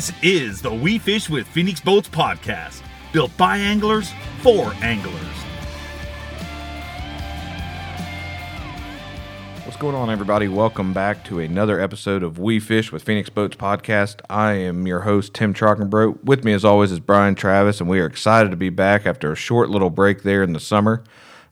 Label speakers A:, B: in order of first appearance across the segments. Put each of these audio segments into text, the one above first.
A: This is the We Fish with Phoenix Boats podcast, built by anglers for anglers.
B: What's going on, everybody? Welcome back to another episode of We Fish with Phoenix Boats podcast. I am your host, Tim Trockenbrote. With me, as always, is Brian Travis, and we are excited to be back after a short little break there in the summer,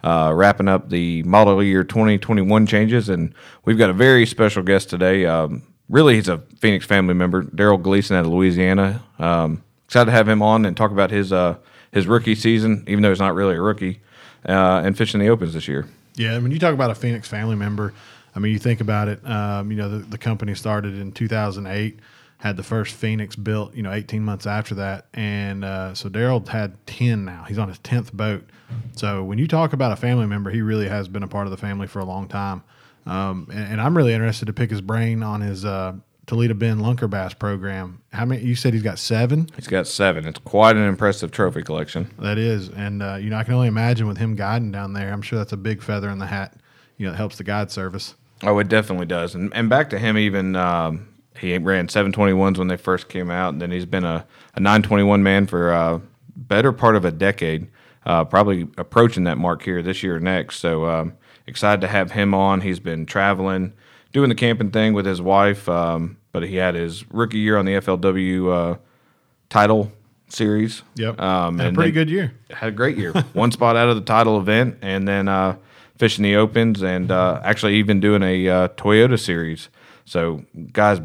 B: uh, wrapping up the model year 2021 changes. And we've got a very special guest today. Um, really, he's a Phoenix family member, Daryl Gleason out of Louisiana. Um, excited to have him on and talk about his uh, his rookie season, even though he's not really a rookie, uh, and fishing the opens this year.
C: Yeah, when you talk about a Phoenix family member, I mean, you think about it. Um, you know, the, the company started in 2008, had the first Phoenix built. You know, 18 months after that, and uh, so Daryl had 10 now. He's on his 10th boat. So when you talk about a family member, he really has been a part of the family for a long time. Um, and, and I'm really interested to pick his brain on his uh, Toledo Bend Lunker Bass program. How many? You said he's got seven.
B: He's got seven. It's quite an impressive trophy collection.
C: That is, and uh, you know, I can only imagine with him guiding down there. I'm sure that's a big feather in the hat. You know, that helps the guide service.
B: Oh, it definitely does. And and back to him, even um, he ran 721s when they first came out, and then he's been a, a 921 man for uh, better part of a decade. Uh, probably approaching that mark here this year or next. So um, excited to have him on. He's been traveling, doing the camping thing with his wife, um, but he had his rookie year on the FLW uh, title series.
C: Yep,
B: um,
C: Had a pretty good year.
B: had a great year. One spot out of the title event, and then uh, fishing the opens, and uh, actually even doing a uh, Toyota series. So guys,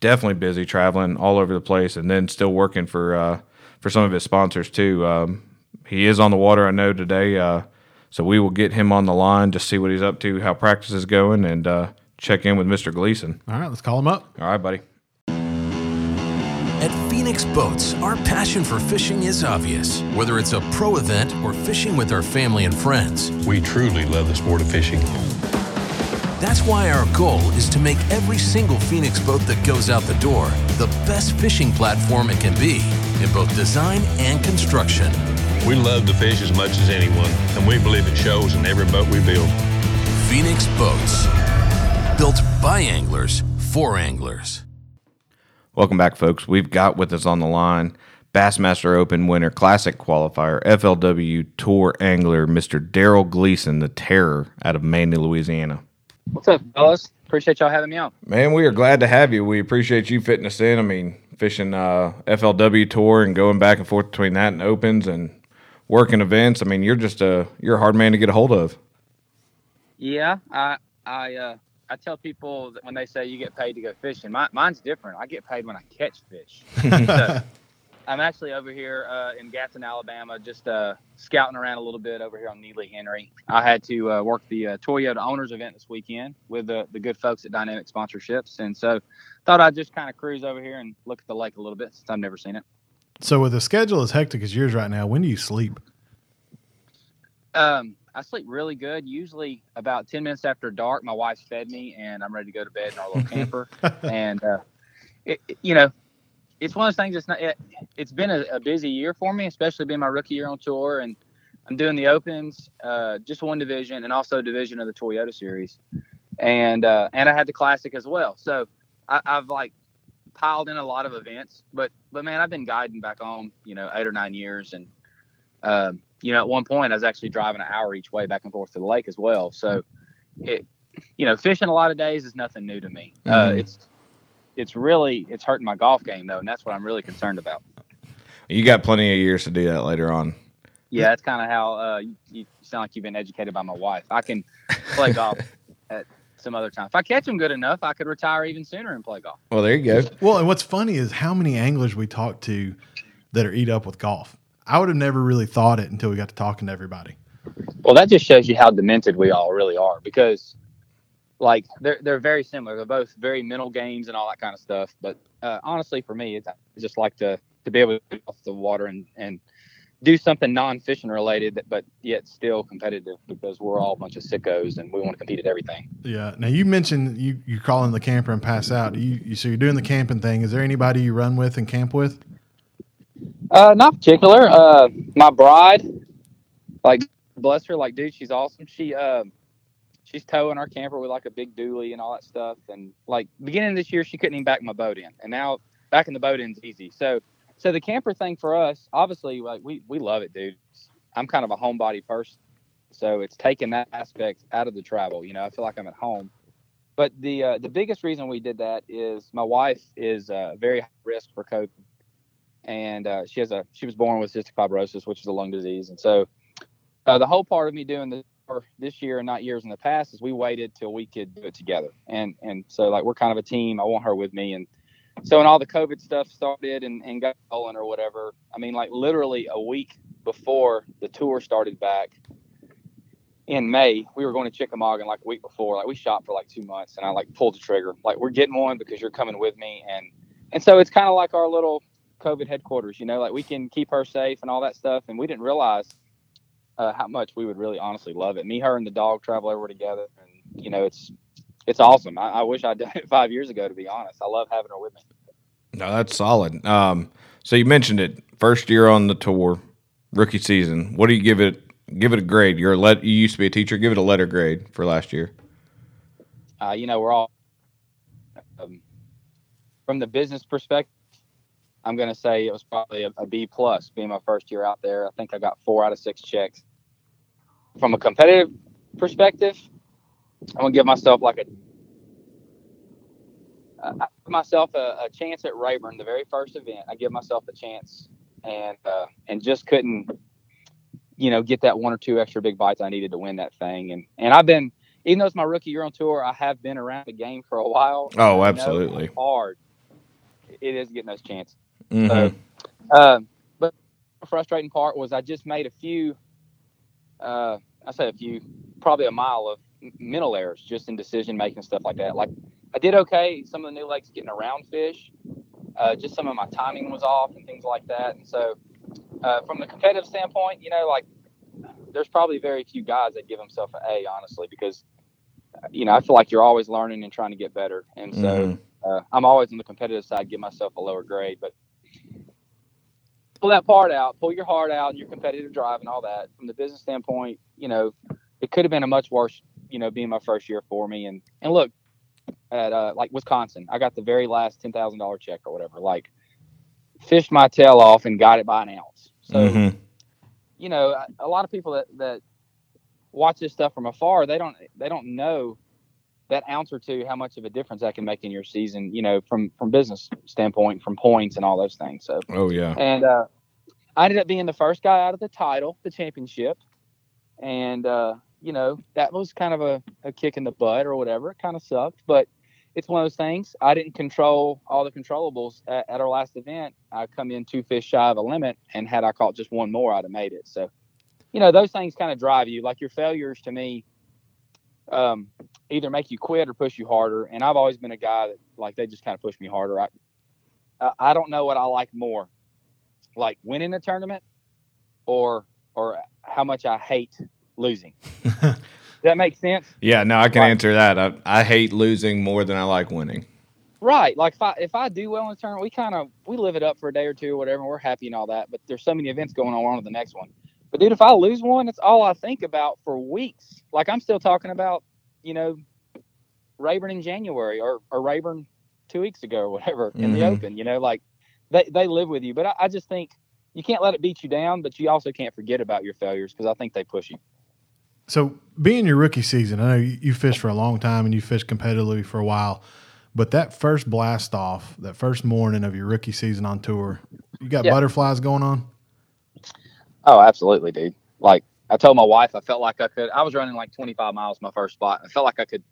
B: definitely busy traveling all over the place, and then still working for uh, for some of his sponsors too. Um, he is on the water, I know today. So we will get him on the line to see what he's up to, how practice is going, and uh, check in with Mr. Gleason.
C: All right, let's call him up.
B: All right, buddy.
D: At Phoenix Boats, our passion for fishing is obvious. Whether it's a pro event or fishing with our family and friends,
E: We truly love the sport of fishing.
D: that's why our goal is to make every single Phoenix boat that goes out the door the best fishing platform it can be in both design and construction.
E: We love to fish as much as anyone, and we believe it shows in every boat we build.
D: Phoenix Boats, built by anglers for anglers.
B: Welcome back, folks. We've got with us on the line Bassmaster Open winner, Classic qualifier, FLW Tour angler, Mr. Daryl Gleason, the Terror out of Many, Louisiana.
F: What's up, fellas? Appreciate y'all having me on.
B: Man, we are glad to have you. We appreciate you fitting us in. I mean, fishing uh, FLW Tour and going back and forth between that and opens and working events. I mean, you're just a you're a hard man to get a hold of.
F: Yeah, I I uh, I tell people that when they say you get paid to go fishing, my, mine's different. I get paid when I catch fish. So, I'm actually over here uh, in Gadsden, Alabama, just uh, scouting around a little bit over here on Neely Henry. I had to uh, work the uh, Toyota Owners event this weekend with the, the good folks at Dynamic Sponsorships, and so thought I'd just kind of cruise over here and look at the lake a little bit since I've never seen it.
C: So, with a schedule as hectic as yours right now, when do you sleep?
F: Um, I sleep really good. Usually about ten minutes after dark, my wife's fed me, and I'm ready to go to bed in our little camper. and uh, it, it- you know, it's one of those things. It's not. It, it's been a, a busy year for me, especially being my rookie year on tour, and I'm doing the opens, uh, just one division, and also a division of the Toyota series, and uh, and I had the classic as well. So I, I've like piled in a lot of events, but but man, I've been guiding back home, you know, eight or nine years, and um, you know, at one point I was actually driving an hour each way back and forth to the lake as well. So it, you know, fishing a lot of days is nothing new to me. Uh,
B: Mhm.
F: it's it's really it's hurting my golf game though, and that's what I'm really concerned about.
B: You got plenty of years to do that later on.
F: Yeah, that's kind of how uh, you, you sound like you've been educated by my wife. I can play golf at some other time. If I catch them good enough, I could retire even sooner and play golf.
B: Well, there you go.
C: Well, and what's funny is how many anglers we talk to that are eat up with golf. I would have never really thought it until we got to talking to everybody.
F: Well, that just shows you how demented we all really are because, like, they're they're very similar. They're both very mental games and all that kind of stuff. But uh, honestly, for me, it's I just like to to be able to get off the water and and do something non-fishing related, but yet still competitive because we're all a bunch of sickos and we want to compete at everything.
C: Yeah. Now you mentioned you you call in the camper and pass out. You, you so you're doing the camping thing. Is there anybody you run with and camp with?
F: Uh, not particular. Uh, my bride, like bless her, like dude, she's awesome. She um, she's towing our camper with like a big dually and all that stuff. And like beginning of this year, she couldn't even back my boat in, and now back in the boat end's easy. So so the camper thing for us, obviously, like we we love it, dude. I'm kind of a homebody person, so it's taking that aspect out of the travel. You know, I feel like I'm at home. But the uh, the biggest reason we did that is my wife is uh, very high risk for COVID, and uh, she has a she was born with cystic fibrosis, which is a lung disease, and so uh, the whole part of me doing the this year and not years in the past is we waited till we could do it together, and and so like we're kind of a team. I want her with me, and so when all the COVID stuff started and, and got going or whatever, I mean, like literally a week before the tour started back in May, we were going to Chickamauga like a week before. Like we shot for like two months, and I like pulled the trigger. Like we're getting one because you're coming with me, and and so it's kind of like our little COVID headquarters. You know, like we can keep her safe and all that stuff. And we didn't realize uh, how much we would really honestly love it. Me, her, and the dog travel everywhere together, and you know, it's it's awesome. I, I wish I'd done it five years ago. To be honest, I love having her with me.
B: No, that's solid. Um, so you mentioned it, first year on the tour, rookie season. What do you give it? Give it a grade. You're a let. You used to be a teacher. Give it a letter grade for last year.
F: Uh, you know, we're all um, from the business perspective. I'm going to say it was probably a, a B plus, being my first year out there. I think I got four out of six checks. From a competitive perspective, I'm gonna give myself like a uh, I give myself a, a, chance at Rayburn, the very first event. I give myself a chance, and uh, and just couldn't, you know, get that one or two extra big bites I needed to win that thing. And and I've been, even though it's my rookie year on tour, I have been around the game for a while.
B: Oh, absolutely.
F: Hard. It is getting those chances.
B: Mm-hmm.
F: So, uh, but the frustrating part was I just made a few. Uh, I say a few, probably a mile of mental errors just in decision making stuff like that. Like I did okay. Some of the new lakes getting around fish, uh, just some of my timing was off and things like that. And so, uh, from the competitive standpoint, you know, like there's probably very few guys that give themselves an A, honestly, because you know I feel like you're always learning and trying to get better. And so mm-hmm. uh, I'm always on the competitive side, give myself a lower grade, but. Pull that part out, pull your heart out, and your competitive drive and all that. From the business standpoint, you know, it could have been a much worse you know, being my first year for me. And and look, at uh, like Wisconsin, I got the very last ten thousand dollar check or whatever. Like, fished my tail off and got it by an ounce. So, mm-hmm. you know, a lot of people that that watch this stuff from afar, they don't they don't know that ounce or two how much of a difference that can make in your season. You know, from from business standpoint, from points and all those things. So,
B: oh yeah,
F: and uh, I ended up being the first guy out of the title, the championship, and uh, you know, that was kind of a, a kick in the butt or whatever. It kind of sucked, but it's one of those things. I didn't control all the controllables at, at, our last event. I come in two fish shy of a limit, and had I caught just one more, I'd have made it. So, you know, those things kind of drive you. Like your failures to me, um, either make you quit or push you harder. And I've always been a guy that like they just kind of push me harder. I, I don't know what I like more, like winning a tournament, or or how much I hate losing. Does that make sense?
B: Yeah, no, I can like, answer that. I, I hate losing more than I like winning.
F: Right. Like if I if I do well in the tournament, we kind of we live it up for a day or two or whatever, and we're happy and all that. But there's so many events going on on the next one. But dude, if I lose one, it's all I think about for weeks. Like I'm still talking about, you know, Rayburn in January or or Rayburn two weeks ago or whatever in mm-hmm. the Open. You know, like they they live with you. But I, I just think you can't let it beat you down, but you also can't forget about your failures because I think they push you.
C: So, being your rookie season, I know you fished for a long time and you fished competitively for a while, but that first blast off, that first morning of your rookie season on tour, you got yeah. butterflies going on?
F: Oh, absolutely, dude. Like I told my wife, I felt like I could. I was running like 25 miles my first spot. I felt like I could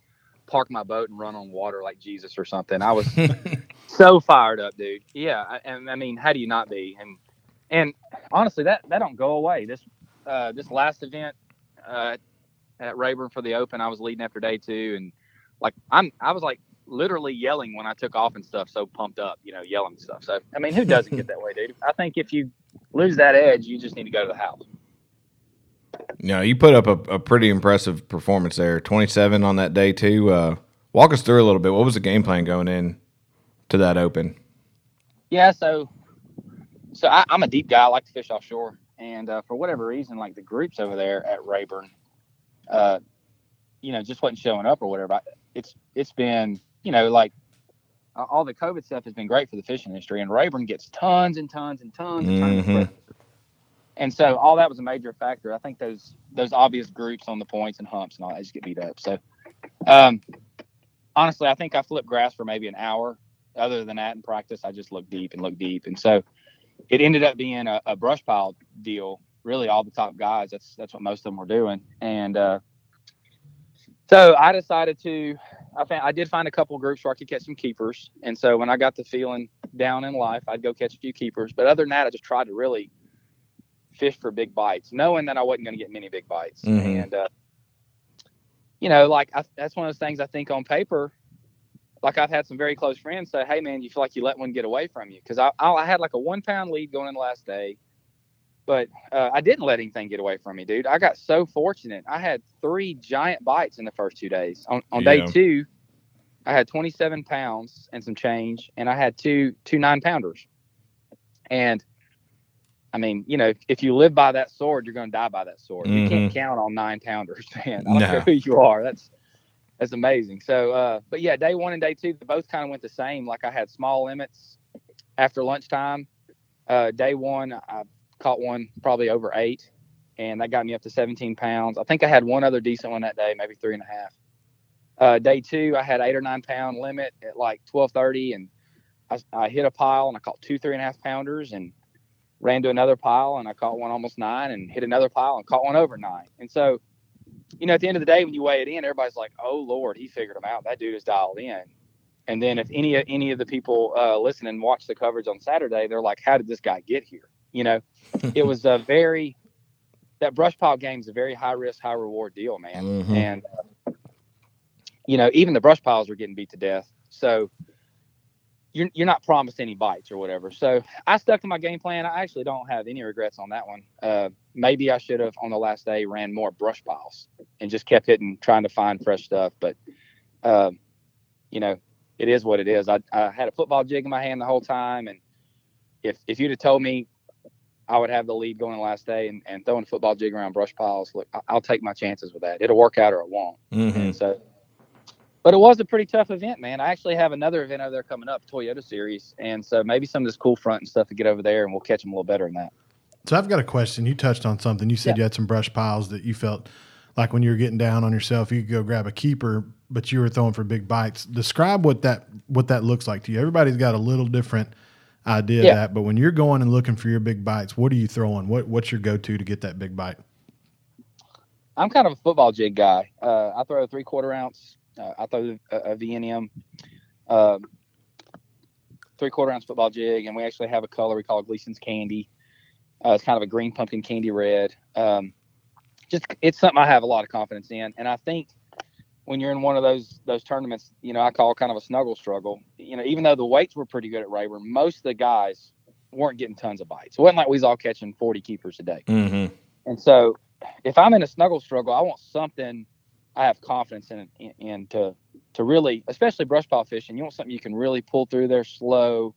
F: park my boat and run on water like Jesus or something. I was so fired up, dude. Yeah, and I mean, how do you not be? And and honestly, that that don't go away. This uh, this last event, uh, at Rayburn for the Open. I was leading after day two, and like I'm, I was like literally yelling when I took off and stuff. So pumped up, you know, yelling stuff. So I mean, who doesn't get that way, dude? I think if you lose that edge, you just need to go to the house.
B: Yeah, you put up a, a pretty impressive performance there. Twenty seven on that day too. Uh, walk us through a little bit. What was the game plan going in to that Open?
F: Yeah, so so I, am a deep guy. I like to fish offshore, and uh, for whatever reason, like the groups over there at Rayburn, uh, you know, just wasn't showing up or whatever. It's it's been, you know, like all the COVID stuff has been great for the fishing industry, and Rayburn gets tons and tons and tons of tournaments.
B: Mhm.
F: And so all that was a major factor. I think those those obvious groups on the points and humps and all that just get beat up. So um, honestly, I think I flipped grass for maybe an hour. Other than that, in practice, I just looked deep and looked deep, and so it ended up being a, a brush pile deal. Really, all the top guys. That's that's what most of them were doing, and uh, so I decided to. I found, I did find a couple of groups where I could catch some keepers, and so when I got the feeling down in life, I'd go catch a few keepers. But other than that, I just tried to really fish for big bites, knowing that I wasn't going to get many big bites.
B: Mhm.
F: And uh, you know, like I, that's one of those things I think on paper. Like I've had some very close friends say, "Hey, man, you feel like you let one get away from you?" Because I, I I had like a one pound lead going in the last day, but uh, I didn't let anything get away from me, dude. I got so fortunate. I had three giant bites in the first two days. On on
B: Yeah.
F: day two, I had 27 pounds and some change, and I had two two nine pounders. And I mean, you know, if you live by that sword, you're going to die by that sword. You can't count on nine pounders, man. I don't
B: No.
F: care who you are. That's that's amazing. So, uh, but yeah, day one and day two, they both kind of went the same. Like I had small limits after lunchtime. Uh, day one, I caught one probably over eight, and that got me up to 17 pounds. I think I had one other decent one that day, maybe three and a half. Uh, day two, I had eight or nine pound limit at like 12:30, and I, I hit a pile and I caught two three and a half pounders and ran to another pile and I caught one almost nine and hit another pile and caught one over nine. And so, you know, at the end of the day, when you weigh it in, everybody's like, "Oh Lord, he figured him out. That dude is dialed in." And then if any any of the people uh, listening watch the coverage on Saturday, they're like, "How did this guy get here?" You know, it was a very that brush pile game is a very high risk, high reward deal, man.
B: Mhm.
F: And uh, you know, even the brush piles were getting beat to death. So you're you're not promised any bites or whatever. So I stuck to my game plan. I actually don't have any regrets on that one. Uh, maybe I should have on the last day ran more brush piles and just kept hitting, trying to find fresh stuff. But um, you know, it is what it is. I, I had a football jig in my hand the whole time, and if if you'd have told me I would have the lead going the last day and, and throwing a football jig around brush piles, look, I'll take my chances with that. It'll work out or it won't.
B: Mhm.
F: And so, but it was a pretty tough event, man. I actually have another event over there coming up, Toyota Series, and so maybe some of this cool front and stuff to get over there, and we'll catch them a little better than that.
C: So I've got a question. You touched on something. You said
F: Yeah.
C: you had some brush piles that you felt like when you were getting down on yourself, you could go grab a keeper, but you were throwing for big bites. Describe what that what that looks like to you. Everybody's got a little different idea
F: Yeah.
C: of that, but when you're going and looking for your big bites, what are you throwing? What what's your go to to get that big bite?
F: I'm kind of a football jig guy. Uh, I throw a three quarter ounce. Uh, I throw a, a V&M, um, three quarter ounce football jig, and we actually have a color we call Gleason's Candy. Uh, it's kind of a green pumpkin candy red. Um, just it's something I have a lot of confidence in, and I think when you're in one of those those tournaments, you know, I call kind of a snuggle struggle. You know, even though the weights were pretty good at Rayburn, most of the guys weren't getting tons of bites. It wasn't like we was all catching 40 keepers a day.
B: Mhm.
F: And so, if I'm in a snuggle struggle, I want something I have confidence in, in to to really, especially brush pile fishing. You want something you can really pull through there slow.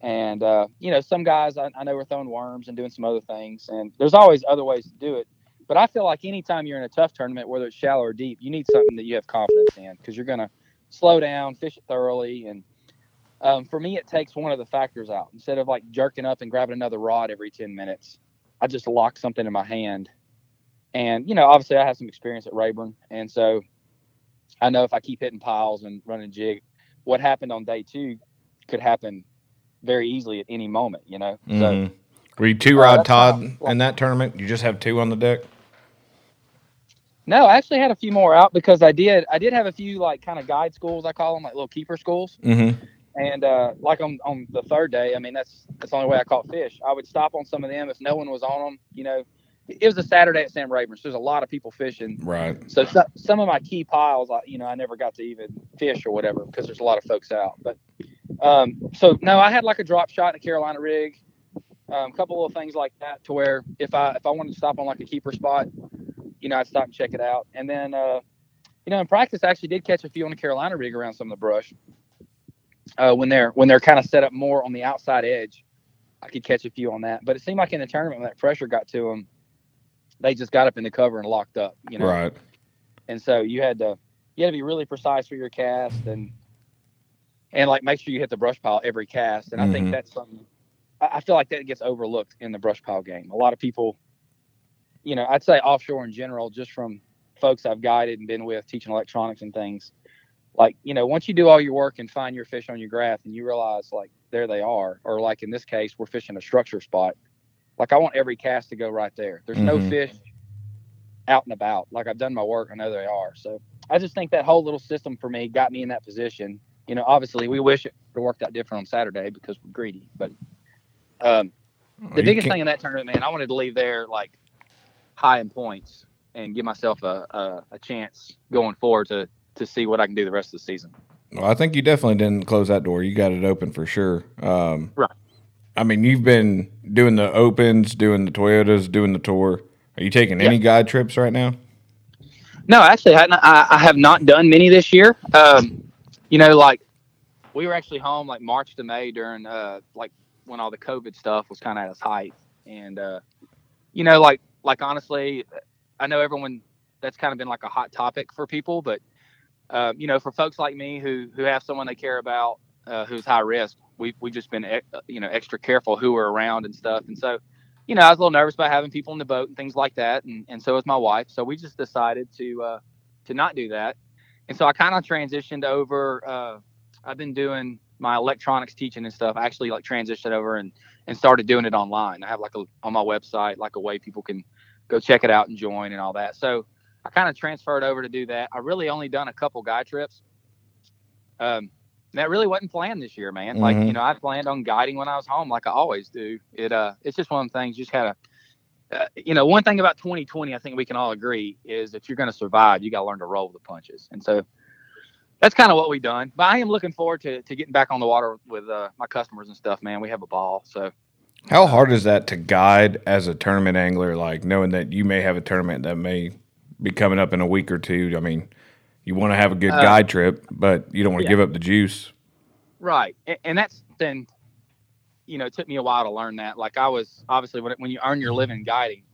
F: And uh, you know, some guys I, I know are throwing worms and doing some other things, and there's always other ways to do it. But I feel like anytime you're in a tough tournament, whether it's shallow or deep, you need something that you have confidence in because you're going to slow down, fish it thoroughly, and um, for me, it takes one of the factors out. Instead of like jerking up and grabbing another rod every 10 minutes, I just lock something in my hand. And, you know, obviously I have some experience at Rayburn. And so I know if I keep hitting piles and running jig, what happened on day two could happen very easily at any moment, you know? So
B: Mhm. Were you two
F: Uh,
B: rod
F: that's
B: Todd in that tournament? You just have two on the deck?
F: no, I actually had a few more out because I did, I did have a few like kind of guide schools, I call them like little keeper schools.
B: Mm-hmm.
F: And uh, like on, on the third day, I mean that's that's the only way I caught fish. I would stop on some of them if no one was on them. You know, it was a Saturday at Sam Rayburn, so there's a lot of people fishing.
B: Right.
F: So, so some of my key piles, I, you know, I never got to even fish or whatever because there's a lot of folks out. But um, so no, I had like a drop shot in a Carolina rig, a um, couple of things like that to where if I if I wanted to stop on like a keeper spot, you know, I'd stop and check it out. And then uh, you know, in practice, I actually did catch a few on a Carolina rig around some of the brush. Uh, when they're when they're kind of set up more on the outside edge, I could catch a few on that. But it seemed like in the tournament when that pressure got to them, they just got up in the cover and locked up. You know,
B: Right.
F: and so you had to you had to be really precise for your cast and and like make sure you hit the brush pile every cast. And I
B: Mhm.
F: think that's something I I feel like that gets overlooked in the brush pile game. A lot of people, you know, I'd say offshore in general, just from folks I've guided and been with teaching electronics and things. Like, you know, once you do all your work and find your fish on your graph and you realize like there they are, or like in this case, we're fishing a structure spot. Like I want every cast to go right there. There's no
B: Mhm.
F: fish out and about. Like I've done my work, I know they are. So I just think that whole little system for me got me in that position. You know, obviously we wish it would have worked out different on Saturday because we're greedy. But um, the biggest thing in that tournament, man, I wanted to leave there like high in points and give myself a, a, a chance going forward to to see what I can do the rest of the season.
B: Well, I think you definitely didn't close that door. You got it open for sure. Um,
F: Right.
B: I mean, you've been doing the opens, doing the Toyotas, doing the tour. Are you taking
F: Yeah.
B: any guide trips right now?
F: No, actually, I, I, I have not done many this year. Um, you know, like we were actually home like March to May during uh, like when all the COVID stuff was kind of at its height, and uh, you know, like like honestly, I know everyone that's kind of been like a hot topic for people, but uh, you know, for folks like me who who have someone they care about uh, who's high risk, we we've just been you know extra careful who are around and stuff, and so you know, I was a little nervous about having people in the boat and things like that, and, and so was my wife. So we just decided to uh, to not do that, and so I kind of transitioned over. Uh, I've been doing my electronics teaching and stuff. I actually like transitioned over and and started doing it online. I have like a on my website like a way people can go check it out and join and all that. So I kind of transferred over to do that. I really only done a couple guy trips. Um, that really wasn't planned this year, man. Like
B: Mhm.
F: you know, I planned on guiding when I was home, like I always do. It uh, it's just one of the things. You just kind of, uh, you know, one thing about 2020, I think we can all agree is that you're going to survive. You got to learn to roll with the punches, and so that's kind of what we've done. But I am looking forward to to getting back on the water with uh, my customers and stuff. Man, we have a ball. So
B: How hard is that to guide as a tournament angler, like knowing that you may have a tournament that may be coming up in a week or two? I mean, you want to have a good
F: Uh,
B: guide trip, but you don't want to
F: yeah.
B: give up the juice.
F: Right, and, and that's then, you know, it took me a while to learn that. Like I was obviously when when you earn your living guiding,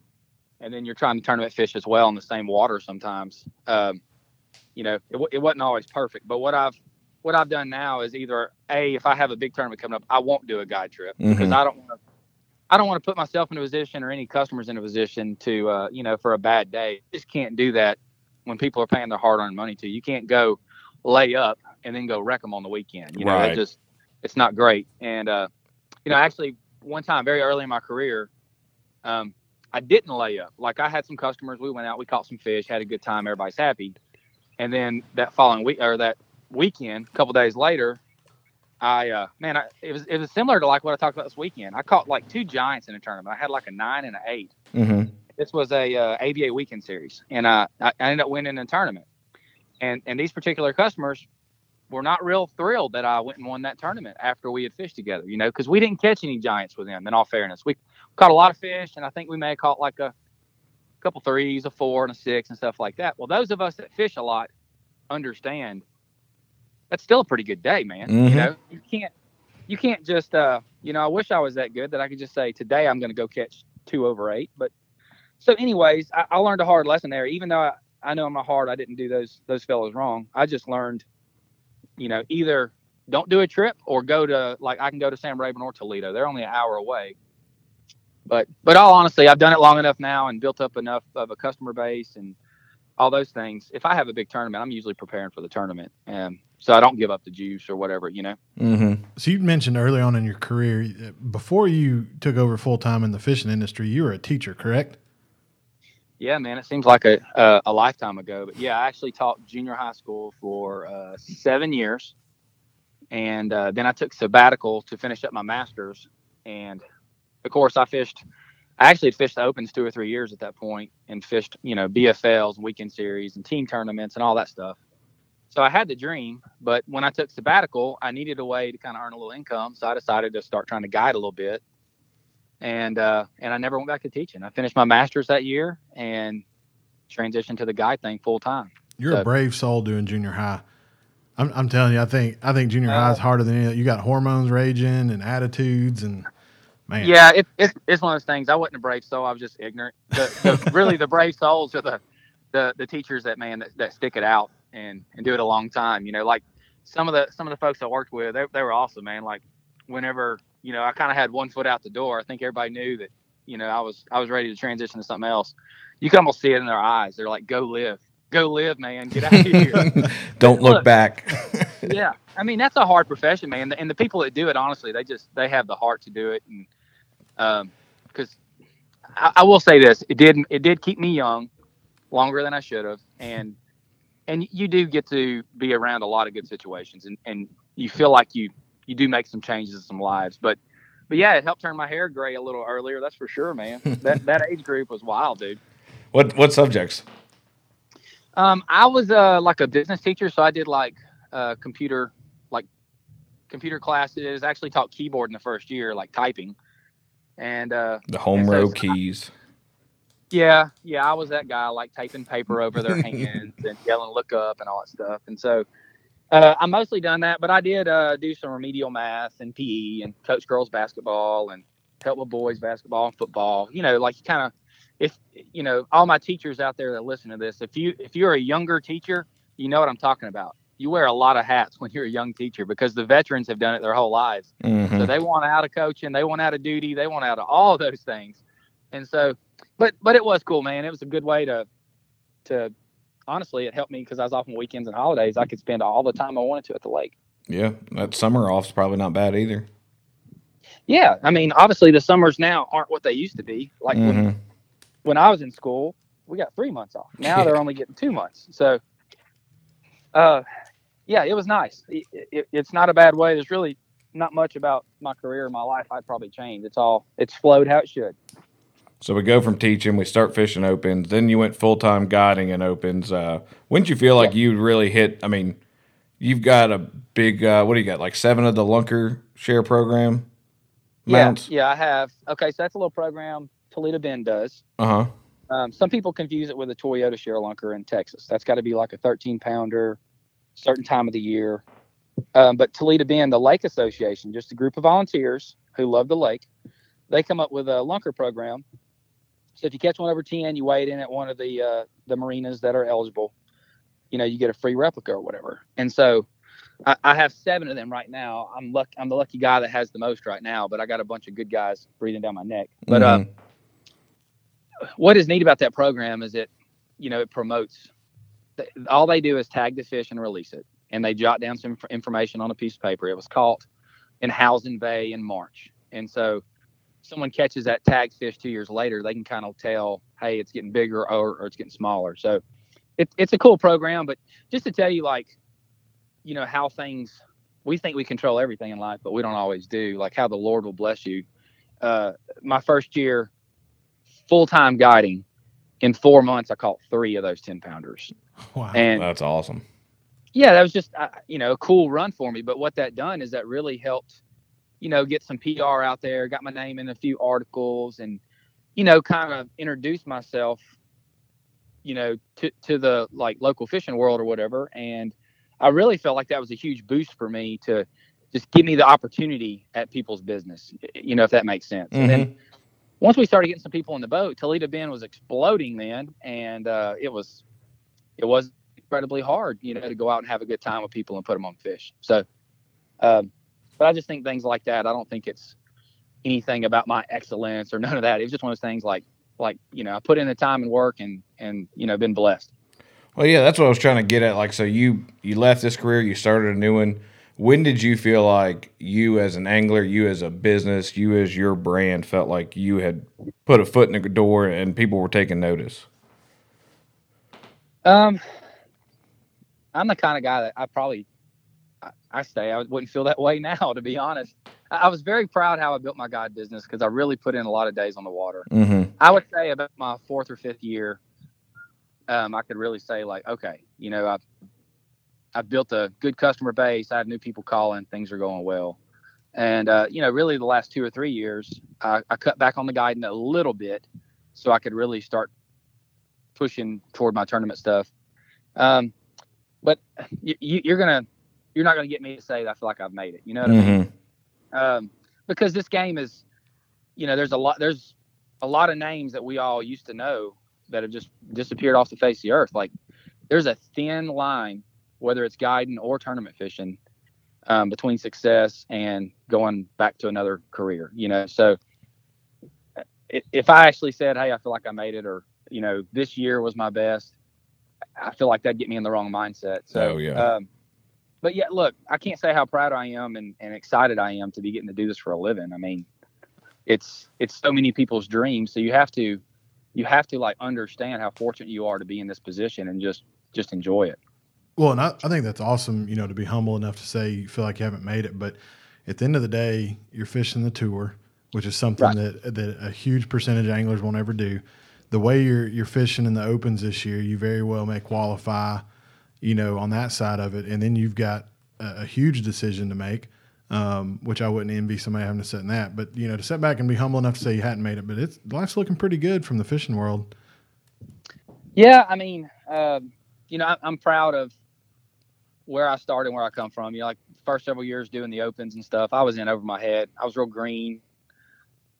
F: and then you're trying to tournament fish as well in the same water sometimes. Um, you know, it, it wasn't always perfect. But what I've what I've done now is either a if I have a big tournament coming up, I won't do a guide trip because
B: Mhm.
F: I don't want to. I don't want to put myself in a position or any customers in a position to, uh, you know, for a bad day. Just can't do that when people are paying their hard-earned money to. You can't go lay up and then go wreck them on the weekend. You know,
B: Right.
F: that just it's not great. And uh, you know, actually, one time very early in my career, um, I didn't lay up. Like I had some customers. We went out, we caught some fish, had a good time, everybody's happy. And then that following week or that weekend, a couple days later, I uh, man, I, it was it was similar to like what I talked about this weekend. I caught like two giants in a tournament. I had like a nine and an eight
B: Mm-hmm.
F: This was a uh, ABA weekend series, and I, I ended up winning a tournament. And and these particular customers were not real thrilled that I went and won that tournament after we had fished together. You know, because we didn't catch any giants with them. In all fairness, we caught a lot of fish, and I think we may have caught like a couple threes, a four, and a six, and stuff like that. Well, those of us that fish a lot understand that's still a pretty good day, man.
B: Mhm.
F: You know, you can't you can't just uh you know i wish i was that good that i could just say today i'm going to go catch two over eight but so anyways I, I learned a hard lesson there. Even though I, I know in my heart i didn't do those those fellows wrong i just learned you know either don't do a trip or go to like i can go to sam rayburn or toledo. They're only an hour away. But but all honestly i've done it long enough now and built up enough of a customer base and all those things. If i have a big tournament i'm usually preparing for the tournament. And so i don't give up the juice or whatever you know?
B: Mm-hmm.
C: So you mentioned early on in your career, before you took over full time in the fishing industry, you were a teacher, correct?
F: Yeah, man, it seems like a a, a lifetime ago, but yeah, I actually taught junior high school for uh, seven years, and uh, then I took sabbatical to finish up my master's, and of course, I fished. I actually fished the opens two or three years at that point, and fished you know BFLs, weekend series, and team tournaments, and all that stuff. So I had the dream, but when I took sabbatical, I needed a way to kind of earn a little income, so I decided to start trying to guide a little bit and uh, and I never went back to teaching. I finished my master's that year and transitioned to the guide thing full time.
C: You're a brave soul doing junior high. I'm, I'm telling you, I think I think junior
F: Uh,
C: high is harder than any. You got hormones raging and attitudes, and man,
F: Yeah, it, it's it's one of those things. I wasn't a brave soul. I was just ignorant. The, the, really, the brave souls are the, the the teachers that man that, that stick it out and and do it a long time. You know, like some of the some of the folks I worked with, they, they were awesome, man. Like whenever you know I kind of had one foot out the door, I think everybody knew that you know I was I was ready to transition to something else. You can almost see it in their eyes. They're like, "Go live, go live, man. Get out of here."
B: Don't look,
F: Look.
B: back.
F: yeah, I mean that's a hard profession, man. And the people that do it, honestly, they just they have the heart to do it, and um, because I, I will say this, it did it did keep me young longer than I should have, and and you do get to be around a lot of good situations, and and you feel like you you do make some changes in some lives, but. But yeah, it helped turn my hair gray a little earlier. That's for sure, man. that that age group was wild, dude.
B: what what subjects?
F: Um, I was uh like a business teacher, so I did like uh computer like computer classes. Actually taught keyboard in the first year, like typing. And uh
B: The home
F: And so-
B: row keys.
F: yeah, yeah, I was that guy like taping paper over their hands and yelling look up and all that stuff. And so uh, I mostly done that, but I did uh, do some remedial math and PE and coach girls basketball and help with boys basketball and football. You know, like you kind of if you know all my teachers out there that listen to this, if you if you're a younger teacher, you know what I'm talking about. You wear a lot of hats when you're a young teacher because the veterans have done it their whole lives.
B: Mhm.
F: So they want out of coaching, they want out of duty, they want out of all those things. And so, but but it was cool, man. It was a good way to to honestly, it helped me because I was off on weekends and holidays. I could spend all the time I wanted to at the lake.
B: Yeah, that summer off's probably not bad either.
F: Yeah, I mean, obviously the summers now aren't what they used to be. Like when,
B: Mhm.
F: when I was in school, we got three months off. Now they're only getting two months. So, uh, yeah, it was nice. It, it, it's not a bad way. There's really not much about my career, or my life. I'd probably change. It's all it's flowed how it should.
B: So we go from teaching, we start fishing opens, then you went full time guiding in opens. Uh, when did you feel like you really hit? I mean, you've got a big. Uh, what do you got? Like seven of the Lunker share program mounts.
F: Yeah, yeah, I have. Okay, so that's a little program Toledo Bend does.
B: Uh huh.
F: Um, some people confuse it with a Toyota ShareLunker in Texas. That's got to be like a 13 pounder, certain time of the year. Um, but Toledo Bend, the Lake Association, just a group of volunteers who love the lake, they come up with a lunker program. So if you catch one over 10, you weigh it in at one of the uh, the marinas that are eligible. You know, you get a free replica or whatever. And so I, I have seven of them right now. I'm luck I'm the lucky guy that has the most right now, but I got a bunch of good guys breathing down my neck. But uh,
B: Mhm.
F: what is neat about that program is it, you know, it promotes. All they do is tag the fish and release it, and they jot down some inf- information on a piece of paper. It was caught in Housen Bay in March, and so someone catches that tagged fish two years later, they can kind of tell, hey, it's getting bigger or, or it's getting smaller. So it, it's a cool program, but just to tell you, like, you know, how things we think we control everything in life, but we don't always do. Like how the Lord will bless you. Uh, my first year full time guiding, in four months, I caught three of those 10 pounders.
C: Wow.
F: And
B: That's awesome.
F: yeah, that was just, uh, you know, a cool run for me. But what that done is that really helped, you know, get some PR out there, got my name in a few articles and, you know, kind of introduce myself, you know, to, to the like local fishing world or whatever. And I really felt like that was a huge boost for me to just give me the opportunity at people's business, you know, if that makes sense. And then once we started getting some people in the boat, Toledo Bend was exploding then, and uh, it was it was incredibly hard, you know, to go out and have a good time with people and put them on fish. So, um, but I just think things like that. I don't think it's anything about my excellence or none of that. It was just one of those things like like you know I put in the time and work and and you know been blessed.
B: Well, yeah, that's what I was trying to get at. Like, so you you left this career, you started a new one. When did you feel like you as an angler, you as a business, you as your brand felt like you had put a foot in the door and people were taking notice?
F: Um, I'm the kind of guy that I probably I, I say I wouldn't feel that way now, to be honest. I, I was very proud how I built my guide business because I really put in a lot of days on the water.
B: Mm-hmm.
F: I would say about my fourth or fifth year, um, I could really say like, okay, you know, I've I've built a good customer base. I have new people calling. Things are going well. And uh, you know, really, the last two or three years, I, I cut back on the guiding a little bit, so I could really start pushing toward my tournament stuff. Um, but you, you're gonna, you're not gonna get me to say that I feel like I've made it. You know what I mean?
B: Mm-hmm.
F: um, because this game is, you know, there's a lot, there's a lot of names that we all used to know that have just disappeared off the face of the earth. Like, there's a thin line whether it's guiding or tournament fishing, um, between success and going back to another career. You know, so if I actually said, "Hey, I feel like I made it," or you know, this year was my best, I feel like that'd get me in the wrong mindset. So,
B: Oh, yeah.
F: Um, but yeah, look, I can't say how proud I am and, and excited I am to be getting to do this for a living. I mean, it's it's so many people's dreams. So you have to you have to like understand how fortunate you are to be in this position and just just enjoy it.
C: Well, and I, I think that's awesome, you know, to be humble enough to say you feel like you haven't made it. But at the end of the day, you're fishing the tour, which is something
F: Right.
C: that that a huge percentage of anglers won't ever do. The way you're you're fishing in the opens this year, you very well may qualify, you know, on that side of it. And then you've got a, a huge decision to make, um, which I wouldn't envy somebody having to sit in that. But you know, to sit back and be humble enough to say you hadn't made it, but it's life's looking pretty good from the fishing world.
F: Yeah, I mean, um, you know, I, I'm proud of where I started and where I come from. You know, like first several years doing the opens and stuff, I was in over my head. I was real green.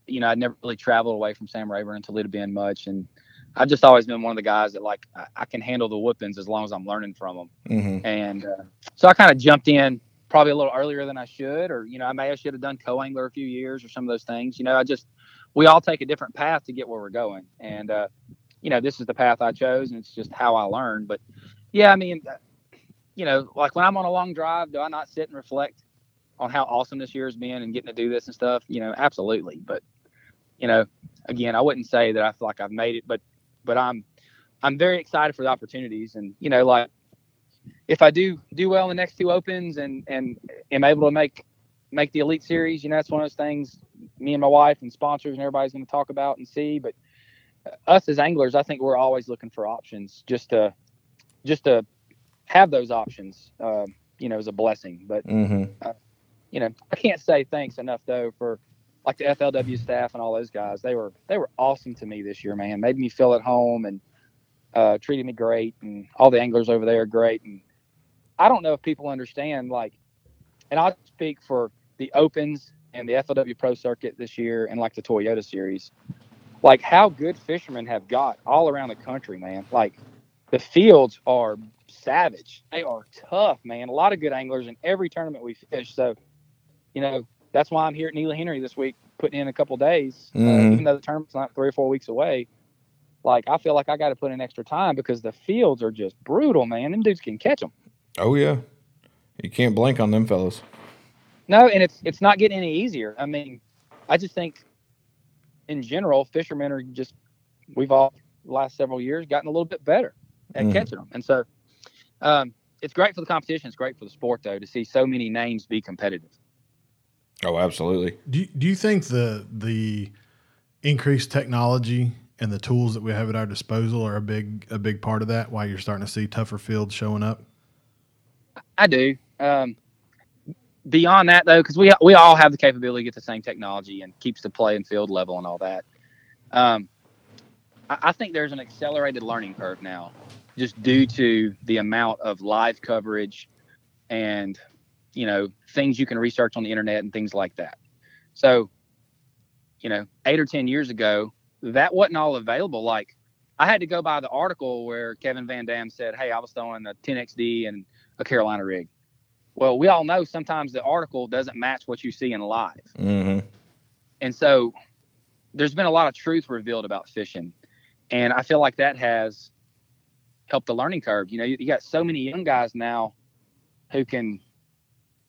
F: You know, I'd never really traveled away from Sam Rayburn and Toledo Bend much, and I've just always been one of the guys that like I, I can handle the whoopings as long as I'm learning from them.
B: Mm-hmm.
F: And uh, so I kind of jumped in probably a little earlier than I should, or you know, I may have should have done co-angler a few years or some of those things. You know, I just we all take a different path to get where we're going, and uh, you know, this is the path I chose, and it's just how I learned. But yeah, I mean, uh, you know, like when I'm on a long drive, do I not sit and reflect on how awesome this year has been and getting to do this and stuff? You know, absolutely. But you know, again, I wouldn't say that I feel like I've made it, but but I'm I'm very excited for the opportunities, and you know, like if I do do well in the next two opens and and am able to make make the elite series, you know, that's one of those things me and my wife and sponsors and everybody's going to talk about and see. But uh, us as anglers, I think we're always looking for options just to just to have those options. Uh, you know, is a blessing. But
B: Mm-hmm.
F: you know, I can't say thanks enough though for like the FLW staff and all those guys. They were they were awesome to me this year, man. Made me feel at home and uh, treated me great, and all the anglers over there are great. And I don't know if people understand like, and I'll speak for the Opens and the FLW Pro Circuit this year, and like the Toyota Series, like how good fishermen have got all around the country, man. Like the fields are savage. They are tough, man. A lot of good anglers in every tournament we fish. So, you know, that's why I'm here at Neely Henry this week, putting in a couple days, uh,
B: Mhm.
F: even though the tournament's not three or four weeks away. Like I feel like I got to put in extra time because the fields are just brutal, man. Them dudes can catch them.
B: Oh yeah, you can't blink on them fellas.
F: No, and it's it's not getting any easier. I mean, I just think in general, fishermen are just we've all the last several years gotten a little bit better at
B: Mhm.
F: catching them, and so um, it's great for the competition. It's great for the sport though to see so many names be competitive.
B: Oh, absolutely.
C: Do you, do you think the the increased technology and the tools that we have at our disposal are a big a big part of that? Why you're starting to see tougher fields showing up?
F: I do. Um, beyond that, though, because we we all have the capability to get the same technology and keeps the play and field level and all that. Um, I, I think there's an accelerated learning curve now, just due to the amount of live coverage and you know things you can research on the internet and things like that. So, you know, eight or ten years ago, that wasn't all available. Like, I had to go by the article where Kevin Van Dam said, "Hey, I was throwing a 10XD and a Carolina rig." Well, we all know sometimes the article doesn't match what you see in live.
B: Mm-hmm.
F: And so there's been a lot of truth revealed about fishing. And I feel like that has helped the learning curve. You know, you, you got so many young guys now who can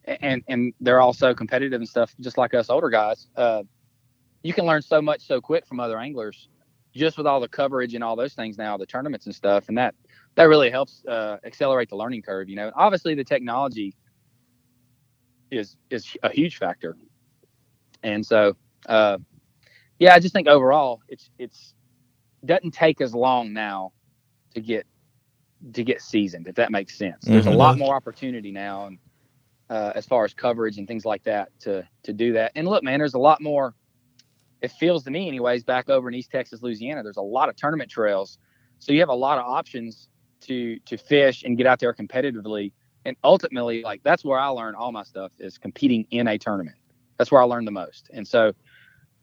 F: and and they're also competitive and stuff, just like us older guys. Uh, you can learn so much so quick from other anglers just with all the coverage and all those things now, the tournaments and stuff. And that that really helps uh, accelerate the learning curve. You know, obviously the technology is is a huge factor. And so, uh, yeah, I just think overall it's it's doesn't take as long now to get to get seasoned, if that makes sense. There's a
B: Mhm.
F: lot more opportunity now, and uh, as far as coverage and things like that to to do that. And look, man, there's a lot more. It feels to me, anyways, back over in East Texas, Louisiana, there's a lot of tournament trails, so you have a lot of options to to fish and get out there competitively. And ultimately, like that's where I learn all my stuff is competing in a tournament. That's where I learn the most. And so,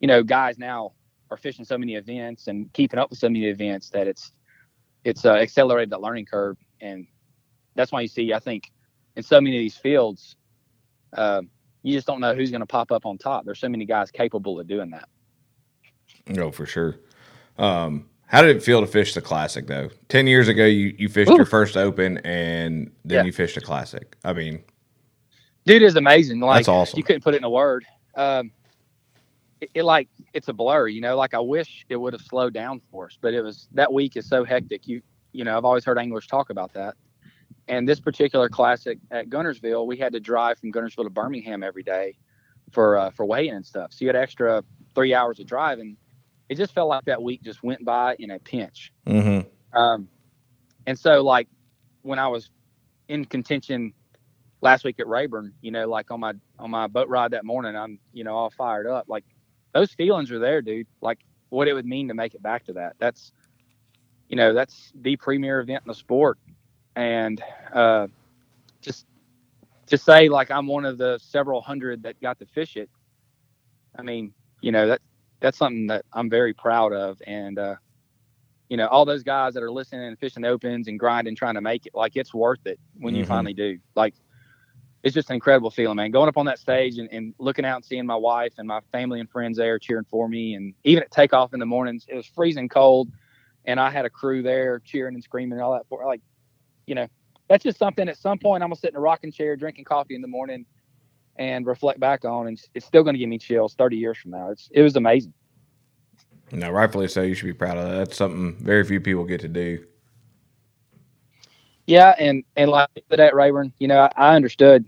F: you know, guys now are fishing so many events and keeping up with so many events that it's it's uh, accelerated that learning curve. And that's why you see, I think, in so many of these fields, uh, you just don't know who's going to pop up on top. There's so many guys capable of doing that.
B: No, for sure. Um, how did it feel to fish the classic though? Ten years ago, you you fished Ooh. your first open, and then yeah. you fished a classic. I mean,
F: dude, is amazing. Like,
B: that's awesome.
F: You couldn't put it in a word. Um, it, it, like it's a blur, you know. Like I wish it would have slowed down for us, but it was that week is so hectic. You you know, I've always heard anglers talk about that. And this particular classic at Guntersville, we had to drive from Guntersville to Birmingham every day for uh, for weighing and stuff. So you had extra three hours of driving. It just felt like that week just went by in a pinch.
B: Mm-hmm.
F: Um, and so like when I was in contention last week at Rayburn, you know, like on my on my boat ride that morning, I'm you know all fired up. Like those feelings are there, dude. Like what it would mean to make it back to that. That's you know that's the premier event in the sport and uh, just to say like I'm one of the several hundred that got to fish it. I mean, you know that that's something that I'm very proud of, and uh, you know all those guys that are listening and fishing opens and grinding, trying to make it, like it's worth it when mm-hmm. you finally do. Like it's just an incredible feeling, man. Going up on that stage and, and looking out and seeing my wife and my family and friends there cheering for me, and even at takeoff in the mornings, it was freezing cold, and I had a crew there cheering and screaming and all that for like you know, that's just something at some point I'm gonna sit in a rocking chair drinking coffee in the morning and reflect back on, and it's still gonna give me chills 30 years from now. It's it was amazing.
B: No, rightfully so. You should be proud of that. That's something very few people get to do.
F: Yeah, and and like that Rayburn, you know, I, I understood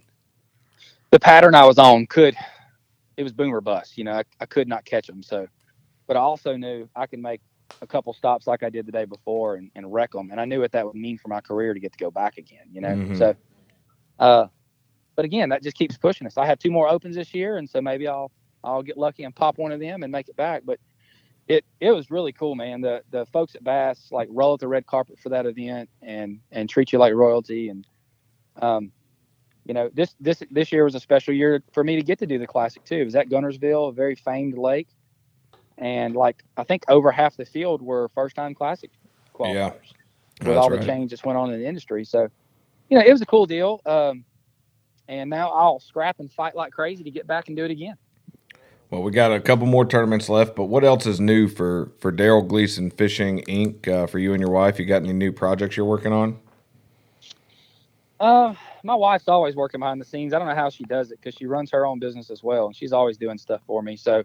F: the pattern I was on could it was boomer bust. You know, I, I could not catch them. So, but I also knew I could make a couple stops like I did the day before and, and wreck them. And I knew what that would mean for my career to get to go back again, you know? Mm-hmm. So, uh, but again, that just keeps pushing us. I have two more opens this year. And so maybe I'll, I'll get lucky and pop one of them and make it back. But it, it was really cool, man. The, the folks at Bass like roll out the red carpet for that event and, and treat you like royalty. And, um, you know, this, this, this year was a special year for me to get to do the classic too. It was at Guntersville, a very famed lake and like I think over half the field were first time classic qualifiers yeah, with all the right. change that's went on in the industry. So, you know, it was a cool deal. Um, and now I'll scrap and fight like crazy to get back and do it again.
B: Well, we got a couple more tournaments left, but what else is new for for Darold Gleason Fishing Inc. Uh, for you and your wife? You got any new projects you're working on?
F: Uh, my wife's always working behind the scenes. I don't know how she does it because she runs her own business as well, and she's always doing stuff for me. So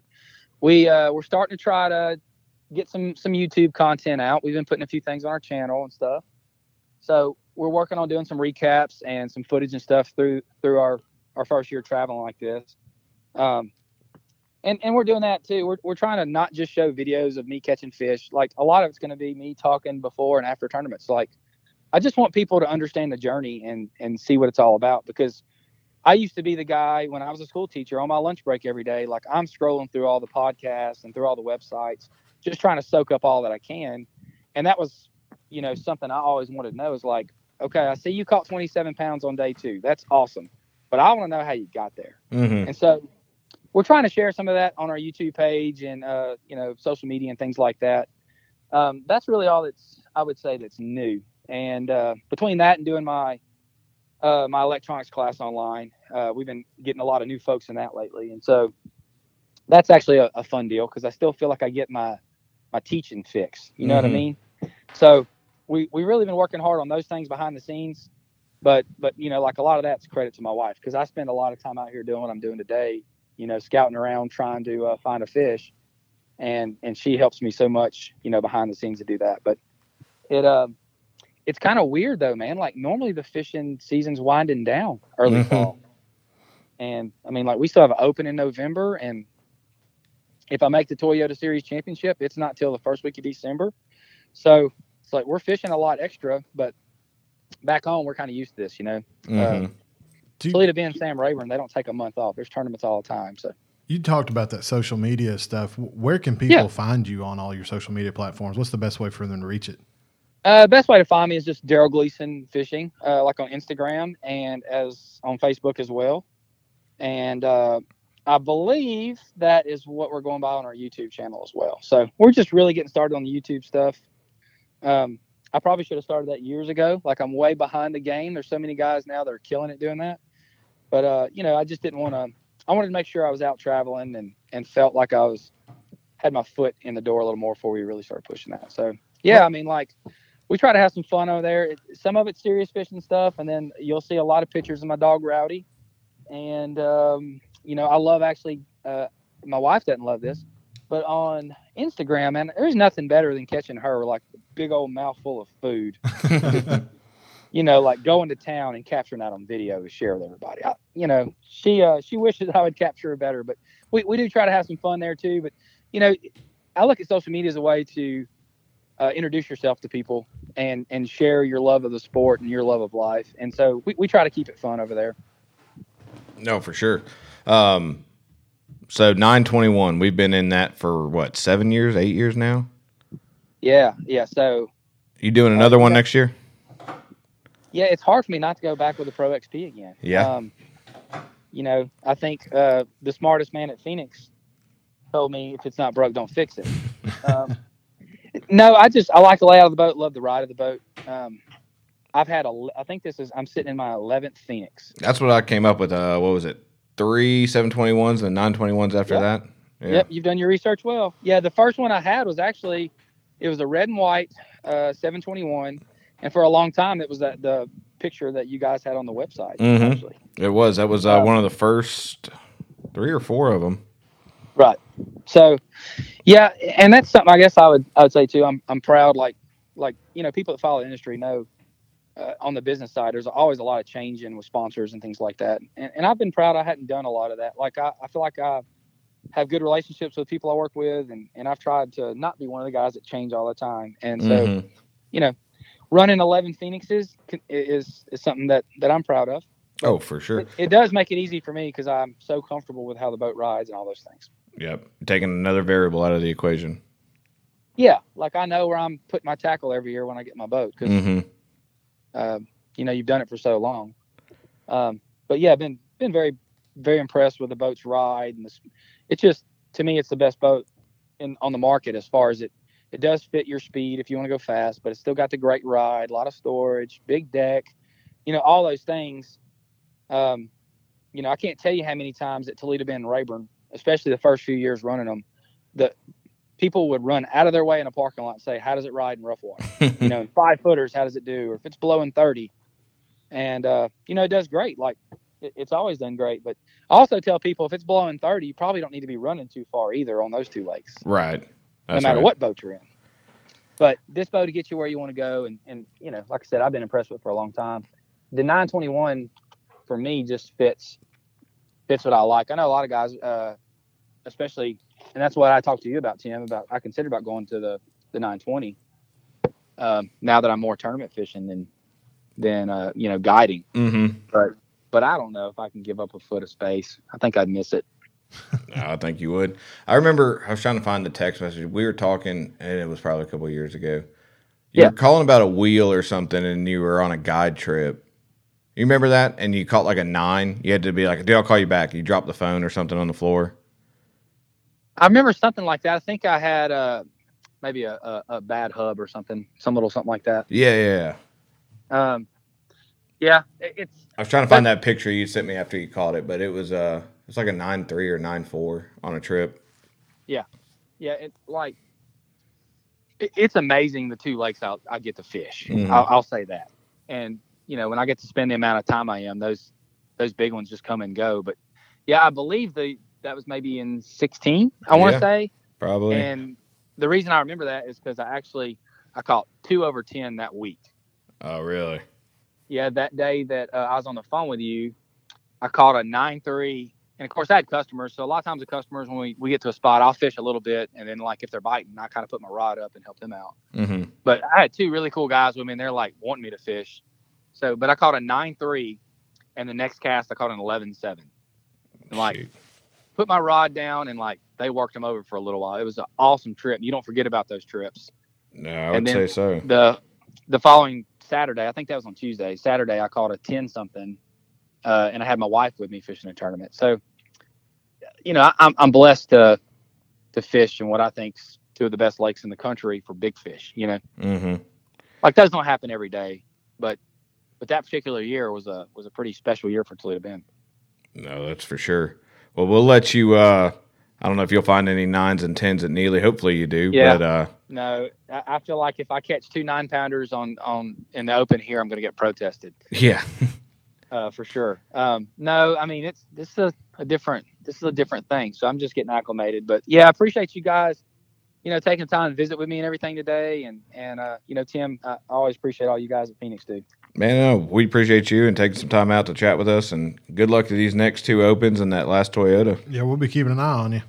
F: we uh, we're starting to try to get some some YouTube content out. We've been putting a few things on our channel and stuff. So we're working on doing some recaps and some footage and stuff through through our our first year traveling like this. Um, and and we're doing that too. We're we're trying to not just show videos of me catching fish. Like a lot of it's going to be me talking before and after tournaments. Like I just want people to understand the journey and and see what it's all about because I used to be the guy when I was a school teacher on my lunch break every day. Like I'm scrolling through all the podcasts and through all the websites, just trying to soak up all that I can. And that was, you know, something I always wanted to know is like, okay, I see you caught 27 pounds on day two. That's awesome. But I want to know how you got there.
B: Mm-hmm.
F: And so we're trying to share some of that on our YouTube page and, uh, you know, social media and things like that. Um, that's really all that's, I would say, that's new. And uh, between that and doing my, uh, my electronics class online. Uh, we've been getting a lot of new folks in that lately, and so that's actually a, a fun deal because I still feel like I get my my teaching fix. You know mm-hmm. what I mm-hmm. mean? So we we really been working hard on those things behind the scenes, but but you know like a lot of that's credit to my wife because I spend a lot of time out here doing what I'm doing today. You know, scouting around trying to uh, find a fish, and and she helps me so much. You know, behind the scenes to do that, but it um it's kind of weird though, man. Like normally the fishing season's winding down early mm-hmm. fall. And I mean, like we still have an open in November, and if I make the Toyota Series Championship, it's not till the first week of December. So it's like we're fishing a lot extra, but back home we're kind of used to this, you know. Mm-hmm. Uh, Toledo Bend, Sam Rayburn, they don't take a month off. There's tournaments all the time. So
C: you talked about that social media stuff. Where can people yeah. find you on all your social media platforms? What's the best way for them to reach it?
F: Uh, best way to find me is just Darold Gleason Fishing, uh, like on Instagram and as on Facebook as well. And uh, I believe that is what we're going by on our YouTube channel as well. So we're just really getting started on the YouTube stuff. Um, I probably should have started that years ago. Like I'm way behind the game. There's so many guys now that are killing it doing that. But uh, you know, I just didn't want to. I wanted to make sure I was out traveling and and felt like I was had my foot in the door a little more before we really started pushing that. So yeah, I mean, like we try to have some fun over there. It, some of it's serious fishing stuff, and then you'll see a lot of pictures of my dog Rowdy. And um, you know, I love actually. Uh, my wife doesn't love this, but on Instagram, man, there's nothing better than catching her like a big old mouthful of food. you know, like going to town and capturing that on video to share with everybody. I, you know, she uh, she wishes I would capture her better, but we, we do try to have some fun there too. But you know, I look at social media as a way to uh, introduce yourself to people and and share your love of the sport and your love of life. And so we, we try to keep it fun over there.
B: No, for sure. Um, so 921, we've been in that for what, seven years, eight years now?
F: Yeah, yeah. So
B: You doing another
F: Uh,
B: one next year?
F: yeah, it's hard for me not to go back with the Pro XP again.
B: Yeah.
F: Um, you know, I think uh, the smartest man at Phoenix told me if it's not broke, don't fix it. um, no, I just I like the layout of the boat, love the ride of the boat. Um, I've had a, I think this is I'm sitting in my 11th Phoenix.
B: That's what I came up with. Uh, what was it? Three 721s and 921s after
F: Yep.
B: that? Yeah.
F: Yep, you've done your research well. Yeah, the first one I had was actually it was a red and white uh, 721, and for a long time it was that the picture that you guys had on the website.
B: Mhm.
F: Actually,
B: It was. That was uh,
F: Uh,
B: one of the first three or four of them.
F: Right. So, yeah, and that's something I guess I would I would say too. I'm I'm proud. Like like you know people that follow the industry know. Uh, on the business side, there's always a lot of change in with sponsors and things like that. And, and I've been proud I hadn't done a lot of that. Like I, I feel like I have good relationships with people I work with, and, and I've tried to not be one of the guys that change all the time. And so,
B: Mhm.
F: you know, running 11 Phoenixes is is something that that I'm proud of.
B: Oh, for sure.
F: It, it does make it easy for me because I'm so comfortable with how the boat rides and all those things.
B: Yep. Taking another variable out of the equation.
F: Yeah, like I know where I'm putting my tackle every year when I get my boat because
B: hmm
F: um, you know you've done it for so long. Um, but yeah, been been very very impressed with the boat's ride and this. It's just to me, it's the best boat in on the market as far as it. It does fit your speed if you want to go fast, but it's still got the great ride, a lot of storage, big deck, you know, all those things. Um, you know, I can't tell you how many times at Toledo Bend Rayburn, especially the first few years running them, that people would run out of their way in a parking lot and say, "How does it ride in rough water?" you know, in five footers, how does it do? Or if it's blowing 30. And, uh, you know, it does great. Like, it, it's always done great. But I also tell people if it's blowing 30, you probably don't need to be running too far either on those two lakes,
B: Right.
F: no matter
B: right.
F: what boat you're in. But this boat to get you where you want to go. And, and, you know, like I said, I've been impressed with it for a long time. The 921 for me just fits fits what I like. I know a lot of guys, uh, especially, and that's what I talked to you about, Tim. About I considered about going to the the 920. Um, now that I'm more tournament fishing than than uh, you know guiding,
B: hmm
F: but but I don't know if I can give up a foot of space. I think I'd miss it.
B: No, I think you would. I remember I was trying to find the text message. We were talking, and it was probably a couple of years ago. You
F: Yeah.
B: were calling about a wheel or something, and you were on a guide trip. You remember that? And you caught like a nine. You had to be like, "Dude, I'll call you back." You dropped the phone or something on the floor.
F: I remember something like that. I think I had uh, maybe a, a, a bad hub or something, some little something like that.
B: Yeah, yeah. yeah.
F: Um, yeah, it, it's
B: I was trying to find that picture you sent me after you caught it, but it was uh, it's like a nine three or nine four on a trip.
F: yeah, yeah. it's like it, it's amazing the two lakes I, I get to fish.
B: Mhm.
F: I'll, I'll say that. And you know, when I get to spend the amount of time I am, those those big ones just come and go. But yeah, I believe the that was maybe in 16. I want
B: Yeah.
F: to say.
B: Probably.
F: And the reason I remember that is because I actually I caught two over ten that week.
B: oh, really?
F: Yeah, that day that uh, I was on the phone with you, I caught a nine three, and of course I had customers. So a lot of times the customers, when we, we get to a spot, I'll fish a little bit, and then like if they're biting, I kind of put my rod up and help them out.
B: Mm-hmm.
F: But I had two really cool guys with me, and they're like wanting me to fish. So, but I caught a nine three, and the next cast I caught an eleven seven. And like put my rod down, and like they worked them over for a little while. It was an awesome trip. You don't forget about those trips.
B: No, I would say so.
F: the the following Saturday, I think that was on Tuesday. Saturday, I caught a ten something, uh, and I had my wife with me fishing a tournament. So, you know, I, I'm I'm blessed to to fish in what I think's two of the best lakes in the country for big fish. You know,
B: Mm-hmm.
F: like those don't happen every day, but but that particular year was a was a pretty special year for Toledo Bend.
B: No, that's for sure. Well, we'll let you. Uh, I don't know if you'll find any nines and tens at Neely. Hopefully, you do.
F: Yeah.
B: But uh,
F: No, I, feel like if I catch two nine pounders on on in the open here, I'm going to get protested
B: yeah,
F: uh, for sure. Um, no, I mean it's this is a, a different this is a different thing. So I'm just getting acclimated. But yeah, I appreciate you guys, you know, taking time to visit with me and everything today. And and uh, you know, Tim, I always appreciate all you guys at Phoenix do.
B: Man, no, we appreciate you and taking some time out to chat with us. And good luck to these next two opens and that last Toyota.
C: Yeah, we'll be keeping an eye on you.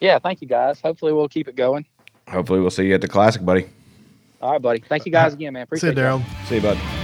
F: Yeah, thank you guys. Hopefully we'll keep it going.
B: Hopefully, we'll see you at the classic, buddy.
F: All right, buddy. Thank you guys again, man.
C: See
F: Appreciate
C: you,
F: it.
C: Darold.
B: See you, bud.